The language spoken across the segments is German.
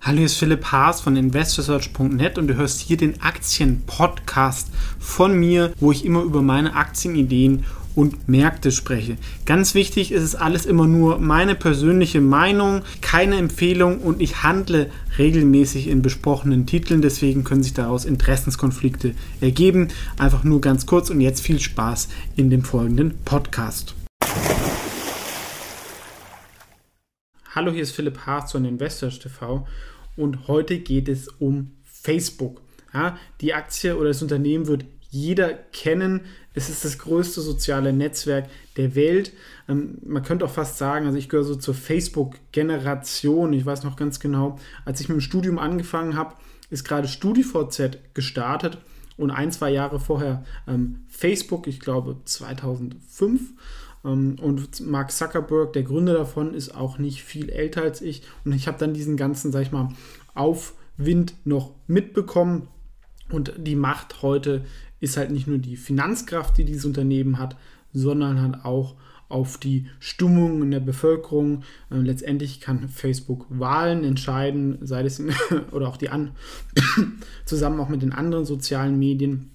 Hallo, hier ist Philipp Haas von investorsearch.net und du hörst hier den Aktien-Podcast von mir, wo ich immer über meine Aktienideen und Märkte spreche. Ganz wichtig ist es alles immer nur meine persönliche Meinung, keine Empfehlung und ich handle regelmäßig in besprochenen Titeln, deswegen können sich daraus Interessenskonflikte ergeben. Einfach nur ganz kurz und jetzt viel Spaß in dem folgenden Podcast. Hallo, hier ist Philipp Haas von Investors TV und heute geht es um Facebook. Ja, die Aktie oder das Unternehmen wird jeder kennen. Es ist das größte soziale Netzwerk der Welt. Ähm, man könnte auch fast sagen, also ich gehöre so zur Facebook-Generation. Ich weiß noch ganz genau, als ich mit dem Studium angefangen habe, ist gerade StudiVZ gestartet und ein, zwei Jahre vorher ähm, Facebook, ich glaube 2005. Ähm, und Mark Zuckerberg, der Gründer davon, ist auch nicht viel älter als ich. Und ich habe dann diesen ganzen, sag ich mal, Aufwind noch mitbekommen. Und die Macht heute ist halt nicht nur die Finanzkraft, die dieses Unternehmen hat, sondern halt auch auf die Stimmung in der Bevölkerung. Äh, letztendlich kann Facebook Wahlen entscheiden, sei es oder auch die an zusammen auch mit den anderen sozialen Medien.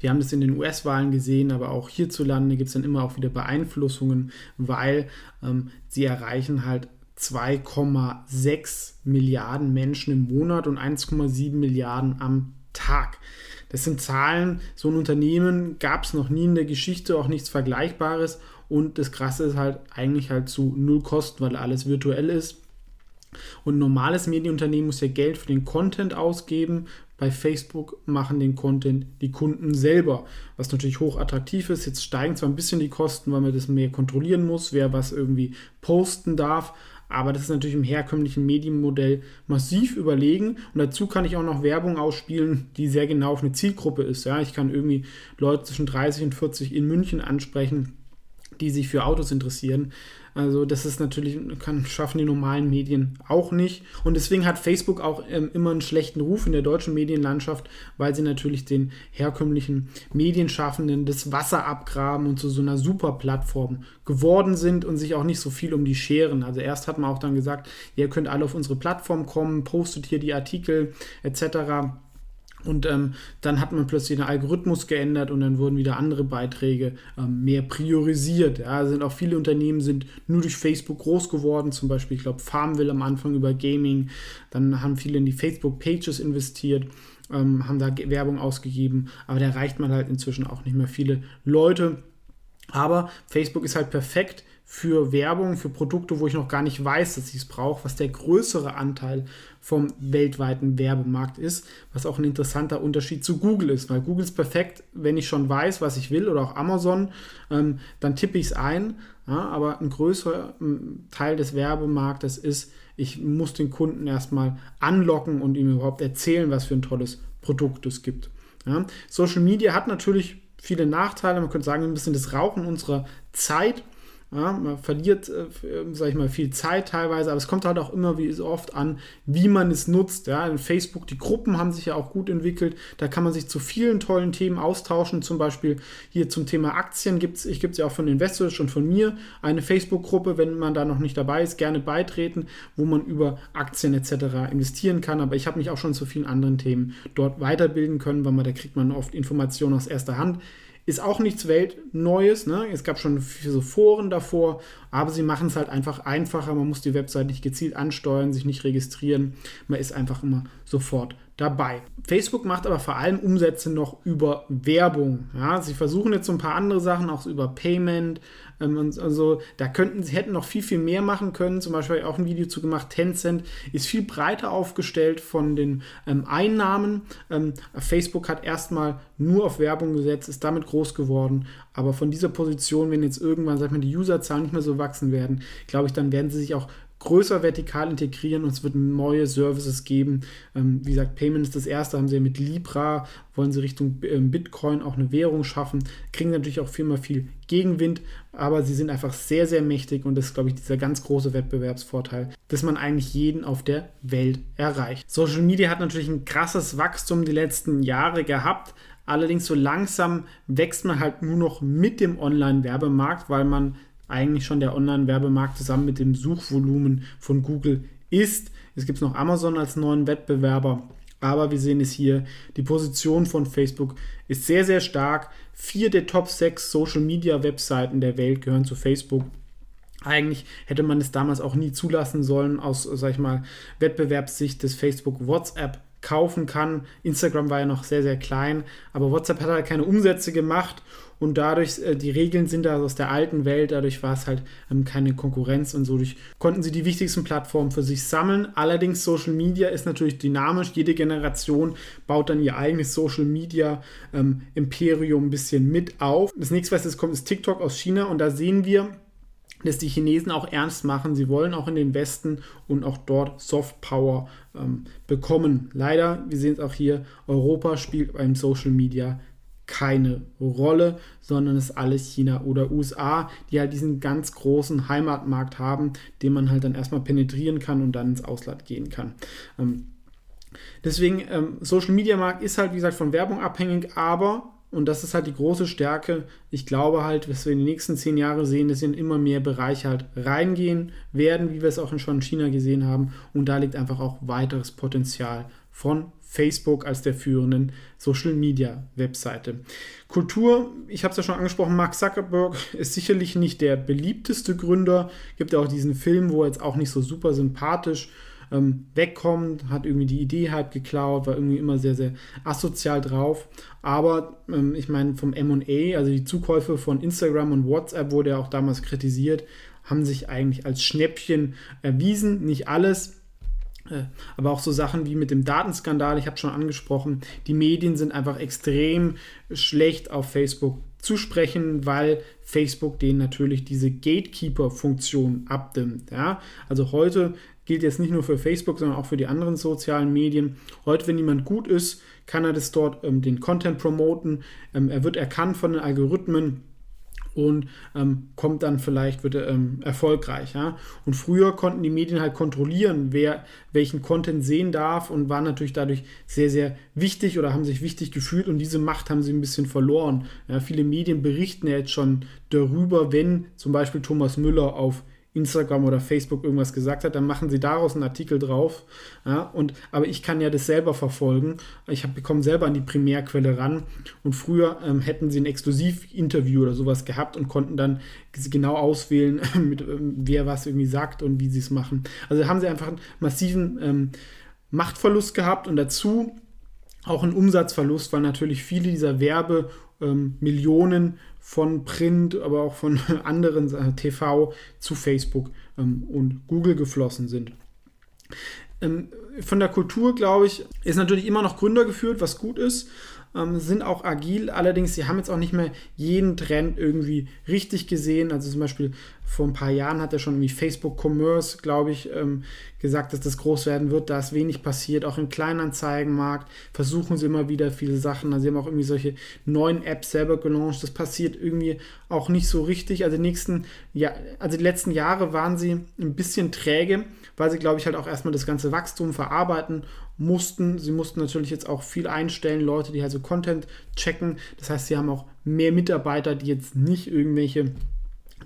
Wir haben das in den US-Wahlen gesehen, aber auch hierzulande gibt es dann immer auch wieder Beeinflussungen, weil ähm, sie erreichen halt 2,6 Milliarden Menschen im Monat und 1,7 Milliarden am Tag. Das sind Zahlen, so ein Unternehmen gab es noch nie in der Geschichte, auch nichts Vergleichbares. Und das Krasse ist halt eigentlich halt zu null Kosten, weil alles virtuell ist. Und ein normales Medienunternehmen muss ja Geld für den Content ausgeben. Bei Facebook machen den Content die Kunden selber, was natürlich hoch attraktiv ist. Jetzt steigen zwar ein bisschen die Kosten, weil man das mehr kontrollieren muss, wer was irgendwie posten darf. Aber das ist natürlich im herkömmlichen Medienmodell massiv überlegen. Und dazu kann ich auch noch Werbung ausspielen, die sehr genau auf eine Zielgruppe ist. Ja, ich kann irgendwie Leute zwischen 30 und 40 in München ansprechen die sich für Autos interessieren. Also das ist natürlich, kann, schaffen die normalen Medien auch nicht. Und deswegen hat Facebook auch ähm, immer einen schlechten Ruf in der deutschen Medienlandschaft, weil sie natürlich den herkömmlichen Medienschaffenden das Wasser abgraben und zu so einer Superplattform geworden sind und sich auch nicht so viel um die scheren. Also erst hat man auch dann gesagt, ihr könnt alle auf unsere Plattform kommen, postet hier die Artikel etc. Und ähm, dann hat man plötzlich den Algorithmus geändert und dann wurden wieder andere Beiträge ähm, mehr priorisiert. Ja, sind auch viele Unternehmen sind nur durch Facebook groß geworden. Zum Beispiel, ich glaube, Farmville am Anfang über Gaming. Dann haben viele in die Facebook-Pages investiert, ähm, haben da Werbung ausgegeben. Aber da erreicht man halt inzwischen auch nicht mehr viele Leute. Aber Facebook ist halt perfekt für Werbung, für Produkte, wo ich noch gar nicht weiß, dass ich es brauche, was der größere Anteil vom weltweiten Werbemarkt ist, was auch ein interessanter Unterschied zu Google ist, weil Google ist perfekt, wenn ich schon weiß, was ich will, oder auch Amazon, ähm, dann tippe ich es ein, ja, aber ein größerer ähm, Teil des Werbemarktes ist, ich muss den Kunden erstmal anlocken und ihm überhaupt erzählen, was für ein tolles Produkt es gibt. Ja. Social Media hat natürlich viele Nachteile, man könnte sagen, ein bisschen das Rauchen unserer Zeit, ja, man verliert, äh, sag ich mal, viel Zeit teilweise, aber es kommt halt auch immer wie so oft an, wie man es nutzt. Ja, in Facebook, die Gruppen haben sich ja auch gut entwickelt. Da kann man sich zu vielen tollen Themen austauschen. Zum Beispiel hier zum Thema Aktien gibt es, ich gibt es ja auch von Investors und von mir eine Facebook-Gruppe, wenn man da noch nicht dabei ist, gerne beitreten, wo man über Aktien etc. investieren kann. Aber ich habe mich auch schon zu vielen anderen Themen dort weiterbilden können, weil man da kriegt man oft Informationen aus erster Hand. Ist auch nichts Weltneues. Ne? Es gab schon so Foren davor, aber sie machen es halt einfach einfacher. Man muss die Website nicht gezielt ansteuern, sich nicht registrieren. Man ist einfach immer sofort dabei. Facebook macht aber vor allem Umsätze noch über Werbung. Ja, sie versuchen jetzt so ein paar andere Sachen, auch über Payment. Ähm, also da könnten sie hätten noch viel, viel mehr machen können. Zum Beispiel auch ein Video zu gemacht. Tencent ist viel breiter aufgestellt von den ähm, Einnahmen. Ähm, Facebook hat erstmal nur auf Werbung gesetzt, ist damit groß geworden. Aber von dieser Position, wenn jetzt irgendwann, sag mal, die Userzahlen nicht mehr so wachsen werden, glaube ich, dann werden sie sich auch größer vertikal integrieren und es wird neue Services geben. Ähm, wie gesagt, Payment ist das erste, haben sie ja mit Libra, wollen sie Richtung ähm, Bitcoin auch eine Währung schaffen, kriegen natürlich auch viel viel Gegenwind, aber sie sind einfach sehr, sehr mächtig und das ist, glaube ich, dieser ganz große Wettbewerbsvorteil, dass man eigentlich jeden auf der Welt erreicht. Social Media hat natürlich ein krasses Wachstum die letzten Jahre gehabt, Allerdings so langsam wächst man halt nur noch mit dem Online-Werbemarkt, weil man eigentlich schon der Online-Werbemarkt zusammen mit dem Suchvolumen von Google ist. Es gibt noch Amazon als neuen Wettbewerber. Aber wir sehen es hier, die Position von Facebook ist sehr, sehr stark. Vier der Top 6 Social-Media-Webseiten der Welt gehören zu Facebook. Eigentlich hätte man es damals auch nie zulassen sollen aus, sag ich mal, Wettbewerbssicht des Facebook WhatsApp kaufen kann. Instagram war ja noch sehr, sehr klein, aber WhatsApp hat halt keine Umsätze gemacht und dadurch, äh, die Regeln sind da aus der alten Welt, dadurch war es halt ähm, keine Konkurrenz und so durch, konnten sie die wichtigsten Plattformen für sich sammeln. Allerdings Social Media ist natürlich dynamisch, jede Generation baut dann ihr eigenes Social Media ähm, Imperium ein bisschen mit auf. Das nächste, was jetzt kommt, ist TikTok aus China und da sehen wir, dass die Chinesen auch ernst machen. Sie wollen auch in den Westen und auch dort Soft Power ähm, bekommen. Leider, wir sehen es auch hier, Europa spielt beim Social Media keine Rolle, sondern es ist alles China oder USA, die halt diesen ganz großen Heimatmarkt haben, den man halt dann erstmal penetrieren kann und dann ins Ausland gehen kann. Ähm, deswegen, ähm, Social Media Markt ist halt, wie gesagt, von Werbung abhängig, aber und das ist halt die große Stärke. Ich glaube halt, dass wir in den nächsten zehn Jahren sehen, dass in immer mehr Bereiche halt reingehen werden, wie wir es auch schon in China gesehen haben. Und da liegt einfach auch weiteres Potenzial von Facebook als der führenden Social Media Webseite. Kultur, ich habe es ja schon angesprochen, Mark Zuckerberg ist sicherlich nicht der beliebteste Gründer. Gibt ja auch diesen Film, wo er jetzt auch nicht so super sympathisch ähm, wegkommt, hat irgendwie die Idee halt geklaut, war irgendwie immer sehr, sehr asozial drauf. Aber ähm, ich meine, vom MA, also die Zukäufe von Instagram und WhatsApp, wurde ja auch damals kritisiert, haben sich eigentlich als Schnäppchen erwiesen. Nicht alles, äh, aber auch so Sachen wie mit dem Datenskandal, ich habe schon angesprochen, die Medien sind einfach extrem schlecht auf Facebook zu sprechen, weil Facebook denen natürlich diese Gatekeeper-Funktion abdimmt. Ja? Also heute gilt jetzt nicht nur für Facebook, sondern auch für die anderen sozialen Medien. Heute, wenn jemand gut ist, kann er das dort ähm, den Content promoten. Ähm, er wird erkannt von den Algorithmen und ähm, kommt dann vielleicht, wird ähm, erfolgreich. Ja? Und früher konnten die Medien halt kontrollieren, wer welchen Content sehen darf und waren natürlich dadurch sehr, sehr wichtig oder haben sich wichtig gefühlt und diese Macht haben sie ein bisschen verloren. Ja? Viele Medien berichten ja jetzt schon darüber, wenn zum Beispiel Thomas Müller auf Instagram oder Facebook irgendwas gesagt hat, dann machen sie daraus einen Artikel drauf. Ja, und, aber ich kann ja das selber verfolgen. Ich bekomme selber an die Primärquelle ran. Und früher ähm, hätten sie ein Exklusivinterview oder sowas gehabt und konnten dann genau auswählen, mit, ähm, wer was irgendwie sagt und wie sie es machen. Also haben sie einfach einen massiven ähm, Machtverlust gehabt und dazu auch einen Umsatzverlust, weil natürlich viele dieser Werbemillionen ähm, von Print, aber auch von anderen äh, TV zu Facebook ähm, und Google geflossen sind. Ähm, von der Kultur, glaube ich, ist natürlich immer noch Gründer geführt, was gut ist ähm, sind auch agil, allerdings sie haben jetzt auch nicht mehr jeden Trend irgendwie richtig gesehen. Also zum Beispiel vor ein paar Jahren hat er schon irgendwie Facebook Commerce, glaube ich, ähm, gesagt, dass das groß werden wird. Da ist wenig passiert. Auch im Kleinanzeigenmarkt versuchen sie immer wieder viele Sachen. Also sie haben auch irgendwie solche neuen Apps selber gelauncht. Das passiert irgendwie auch nicht so richtig. Also die nächsten, ja, also die letzten Jahre waren sie ein bisschen träge, weil sie, glaube ich, halt auch erstmal das ganze Wachstum verarbeiten mussten. Sie mussten natürlich jetzt auch viel einstellen, Leute, die also Content checken. Das heißt, sie haben auch mehr Mitarbeiter, die jetzt nicht irgendwelche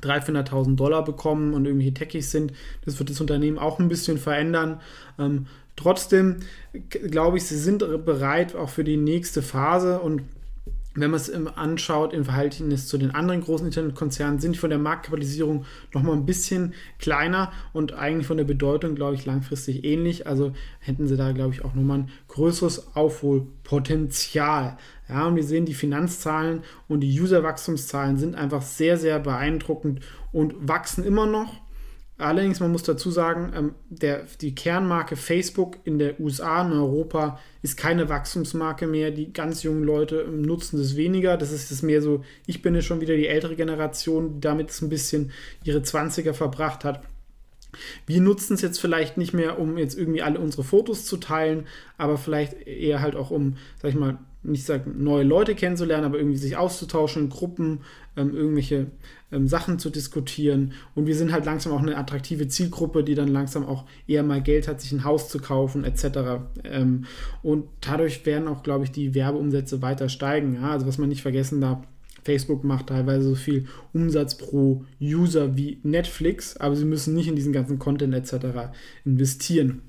300.000, 400.000 Dollar bekommen und irgendwelche Techies sind. Das wird das Unternehmen auch ein bisschen verändern. Ähm, trotzdem glaube ich, sie sind bereit auch für die nächste Phase und wenn man es anschaut im Verhältnis zu den anderen großen Internetkonzernen, sind die von der Marktkapitalisierung nochmal ein bisschen kleiner und eigentlich von der Bedeutung, glaube ich, langfristig ähnlich. Also hätten sie da, glaube ich, auch nochmal ein größeres Aufholpotenzial. Ja, und wir sehen, die Finanzzahlen und die Userwachstumszahlen sind einfach sehr, sehr beeindruckend und wachsen immer noch. Allerdings, man muss dazu sagen, ähm, der, die Kernmarke Facebook in der USA und Europa ist keine Wachstumsmarke mehr. Die ganz jungen Leute ähm, nutzen das weniger. Das ist das mehr so, ich bin ja schon wieder die ältere Generation, die damit ein bisschen ihre 20er verbracht hat. Wir nutzen es jetzt vielleicht nicht mehr, um jetzt irgendwie alle unsere Fotos zu teilen, aber vielleicht eher halt auch um, sag ich mal, nicht sagen, neue Leute kennenzulernen, aber irgendwie sich auszutauschen, Gruppen, ähm, irgendwelche ähm, Sachen zu diskutieren. Und wir sind halt langsam auch eine attraktive Zielgruppe, die dann langsam auch eher mal Geld hat, sich ein Haus zu kaufen, etc. Ähm, und dadurch werden auch, glaube ich, die Werbeumsätze weiter steigen. Ja? Also was man nicht vergessen darf, Facebook macht teilweise so viel Umsatz pro User wie Netflix, aber sie müssen nicht in diesen ganzen Content etc. investieren.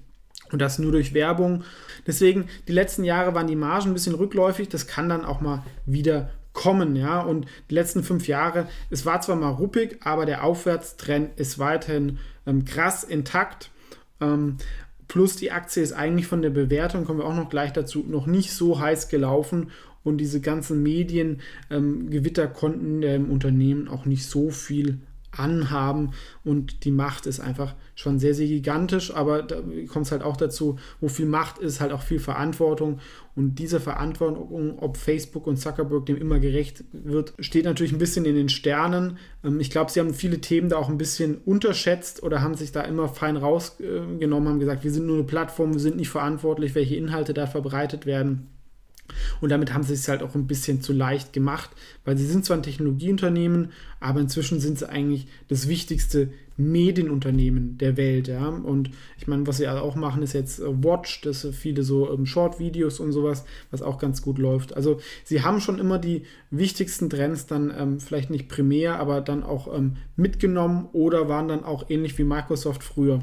Und das nur durch Werbung. Deswegen, die letzten Jahre waren die Margen ein bisschen rückläufig. Das kann dann auch mal wieder kommen, ja. Und die letzten fünf Jahre, es war zwar mal ruppig, aber der Aufwärtstrend ist weiterhin ähm, krass intakt. Ähm, plus die Aktie ist eigentlich von der Bewertung, kommen wir auch noch gleich dazu, noch nicht so heiß gelaufen und diese ganzen Mediengewitter ähm, konnten dem Unternehmen auch nicht so viel anhaben und die Macht ist einfach schon sehr, sehr gigantisch, aber da kommt es halt auch dazu, wo viel Macht ist, halt auch viel Verantwortung und diese Verantwortung, ob Facebook und Zuckerberg dem immer gerecht wird, steht natürlich ein bisschen in den Sternen. Ähm, ich glaube, sie haben viele Themen da auch ein bisschen unterschätzt oder haben sich da immer fein rausgenommen, haben gesagt, wir sind nur eine Plattform, wir sind nicht verantwortlich, welche Inhalte da verbreitet werden. Und damit haben sie es halt auch ein bisschen zu leicht gemacht, weil sie sind zwar ein Technologieunternehmen, aber inzwischen sind sie eigentlich das wichtigste Medienunternehmen der Welt. Ja? Und ich meine, was sie auch machen, ist jetzt äh, Watch, das sind viele so ähm, Short-Videos und sowas, was auch ganz gut läuft. Also sie haben schon immer die wichtigsten Trends dann ähm, vielleicht nicht primär, aber dann auch ähm, mitgenommen oder waren dann auch ähnlich wie Microsoft früher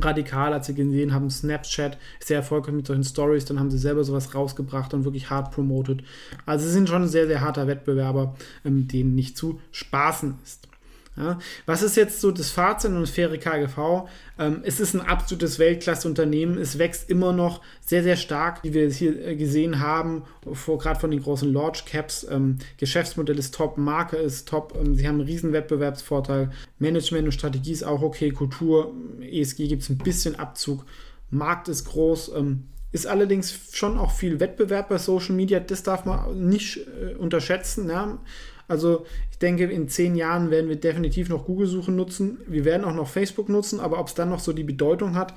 radikal, als sie gesehen haben, Snapchat sehr erfolgreich mit solchen Stories, dann haben sie selber sowas rausgebracht und wirklich hart promoted. Also sie sind schon ein sehr, sehr harter Wettbewerber, ähm, denen nicht zu spaßen ist. Ja, was ist jetzt so das Fazit und das faire KGV? Ähm, es ist ein absolutes Weltklasse-Unternehmen. Es wächst immer noch sehr, sehr stark, wie wir es hier äh, gesehen haben, gerade von den großen Large Caps. Ähm, Geschäftsmodell ist top, Marke ist top. Ähm, sie haben einen riesen Wettbewerbsvorteil. Management und Strategie ist auch okay. Kultur, ESG gibt es ein bisschen Abzug. Markt ist groß. Ähm, ist allerdings schon auch viel Wettbewerb bei Social Media. Das darf man nicht äh, unterschätzen. Ja? Also ich denke, in zehn Jahren werden wir definitiv noch Google-Suche nutzen. Wir werden auch noch Facebook nutzen, aber ob es dann noch so die Bedeutung hat,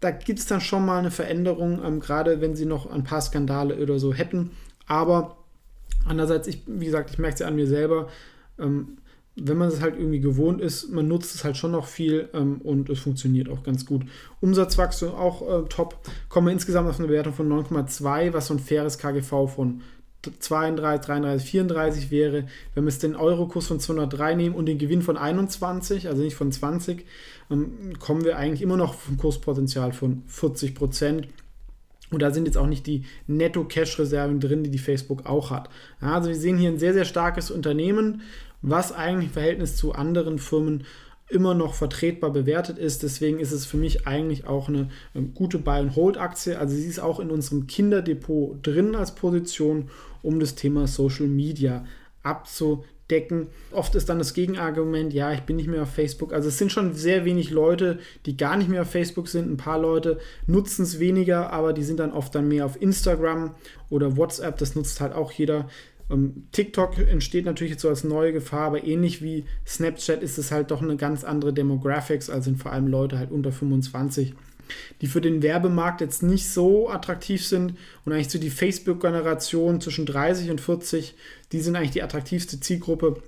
da gibt es dann schon mal eine Veränderung, ähm, gerade wenn sie noch ein paar Skandale oder so hätten. Aber andererseits, ich, wie gesagt, ich merke es ja an mir selber, ähm, wenn man es halt irgendwie gewohnt ist, man nutzt es halt schon noch viel ähm, und es funktioniert auch ganz gut. Umsatzwachstum auch äh, top. Kommen wir insgesamt auf eine Bewertung von 9,2, was so ein faires KGV von 32, 33, 34 wäre, wenn wir es den Eurokurs von 203 nehmen und den Gewinn von 21, also nicht von 20, ähm, kommen wir eigentlich immer noch vom Kurspotenzial von 40 Prozent. Und da sind jetzt auch nicht die Netto-Cash-Reserven drin, die die Facebook auch hat. Also wir sehen hier ein sehr, sehr starkes Unternehmen, was eigentlich im Verhältnis zu anderen Firmen immer noch vertretbar bewertet ist. Deswegen ist es für mich eigentlich auch eine, gute Buy-and-Hold-Aktie. Also sie ist auch in unserem Kinderdepot drin als Position um das Thema Social Media abzudecken. Oft ist dann das Gegenargument, ja, ich bin nicht mehr auf Facebook. Also es sind schon sehr wenig Leute, die gar nicht mehr auf Facebook sind. Ein paar Leute nutzen es weniger, aber die sind dann oft dann mehr auf Instagram oder WhatsApp. Das nutzt halt auch jeder. Ähm, TikTok entsteht natürlich jetzt so als neue Gefahr, aber ähnlich wie Snapchat ist es halt doch eine ganz andere Demographics, also sind vor allem Leute halt unter 25 die für den Werbemarkt jetzt nicht so attraktiv sind und eigentlich so die Facebook-Generation zwischen 30 und 40, die sind eigentlich die attraktivste Zielgruppe.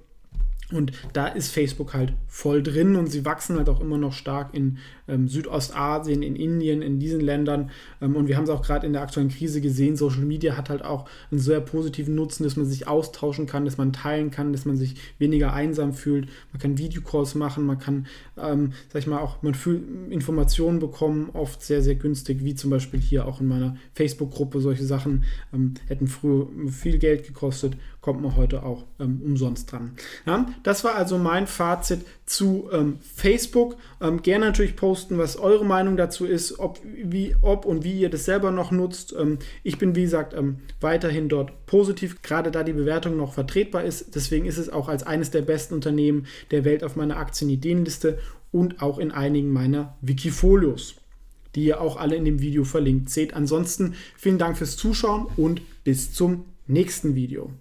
Und da ist Facebook halt voll drin und sie wachsen halt auch immer noch stark in ähm, Südostasien, in Indien, in diesen Ländern. Ähm, und wir haben es auch gerade in der aktuellen Krise gesehen, Social Media hat halt auch einen sehr positiven Nutzen, dass man sich austauschen kann, dass man teilen kann, dass man sich weniger einsam fühlt. Man kann Videocalls machen, man kann, ähm, sag ich mal, auch man fühlt Informationen bekommen, oft sehr, sehr günstig, wie zum Beispiel hier auch in meiner Facebook-Gruppe. Solche Sachen ähm, hätten früher viel Geld gekostet, kommt man heute auch ähm, umsonst dran. Ja, das war also mein Fazit zu ähm, Facebook. Ähm, gerne natürlich posten, was eure Meinung dazu ist, ob, wie, ob und wie ihr das selber noch nutzt. Ähm, ich bin, wie gesagt, ähm, weiterhin dort positiv, gerade da die Bewertung noch vertretbar ist. Deswegen ist es auch als eines der besten Unternehmen der Welt auf meiner Aktienideenliste und auch in einigen meiner Wikifolios, die ihr auch alle in dem Video verlinkt seht. Ansonsten vielen Dank fürs Zuschauen und bis zum nächsten Video.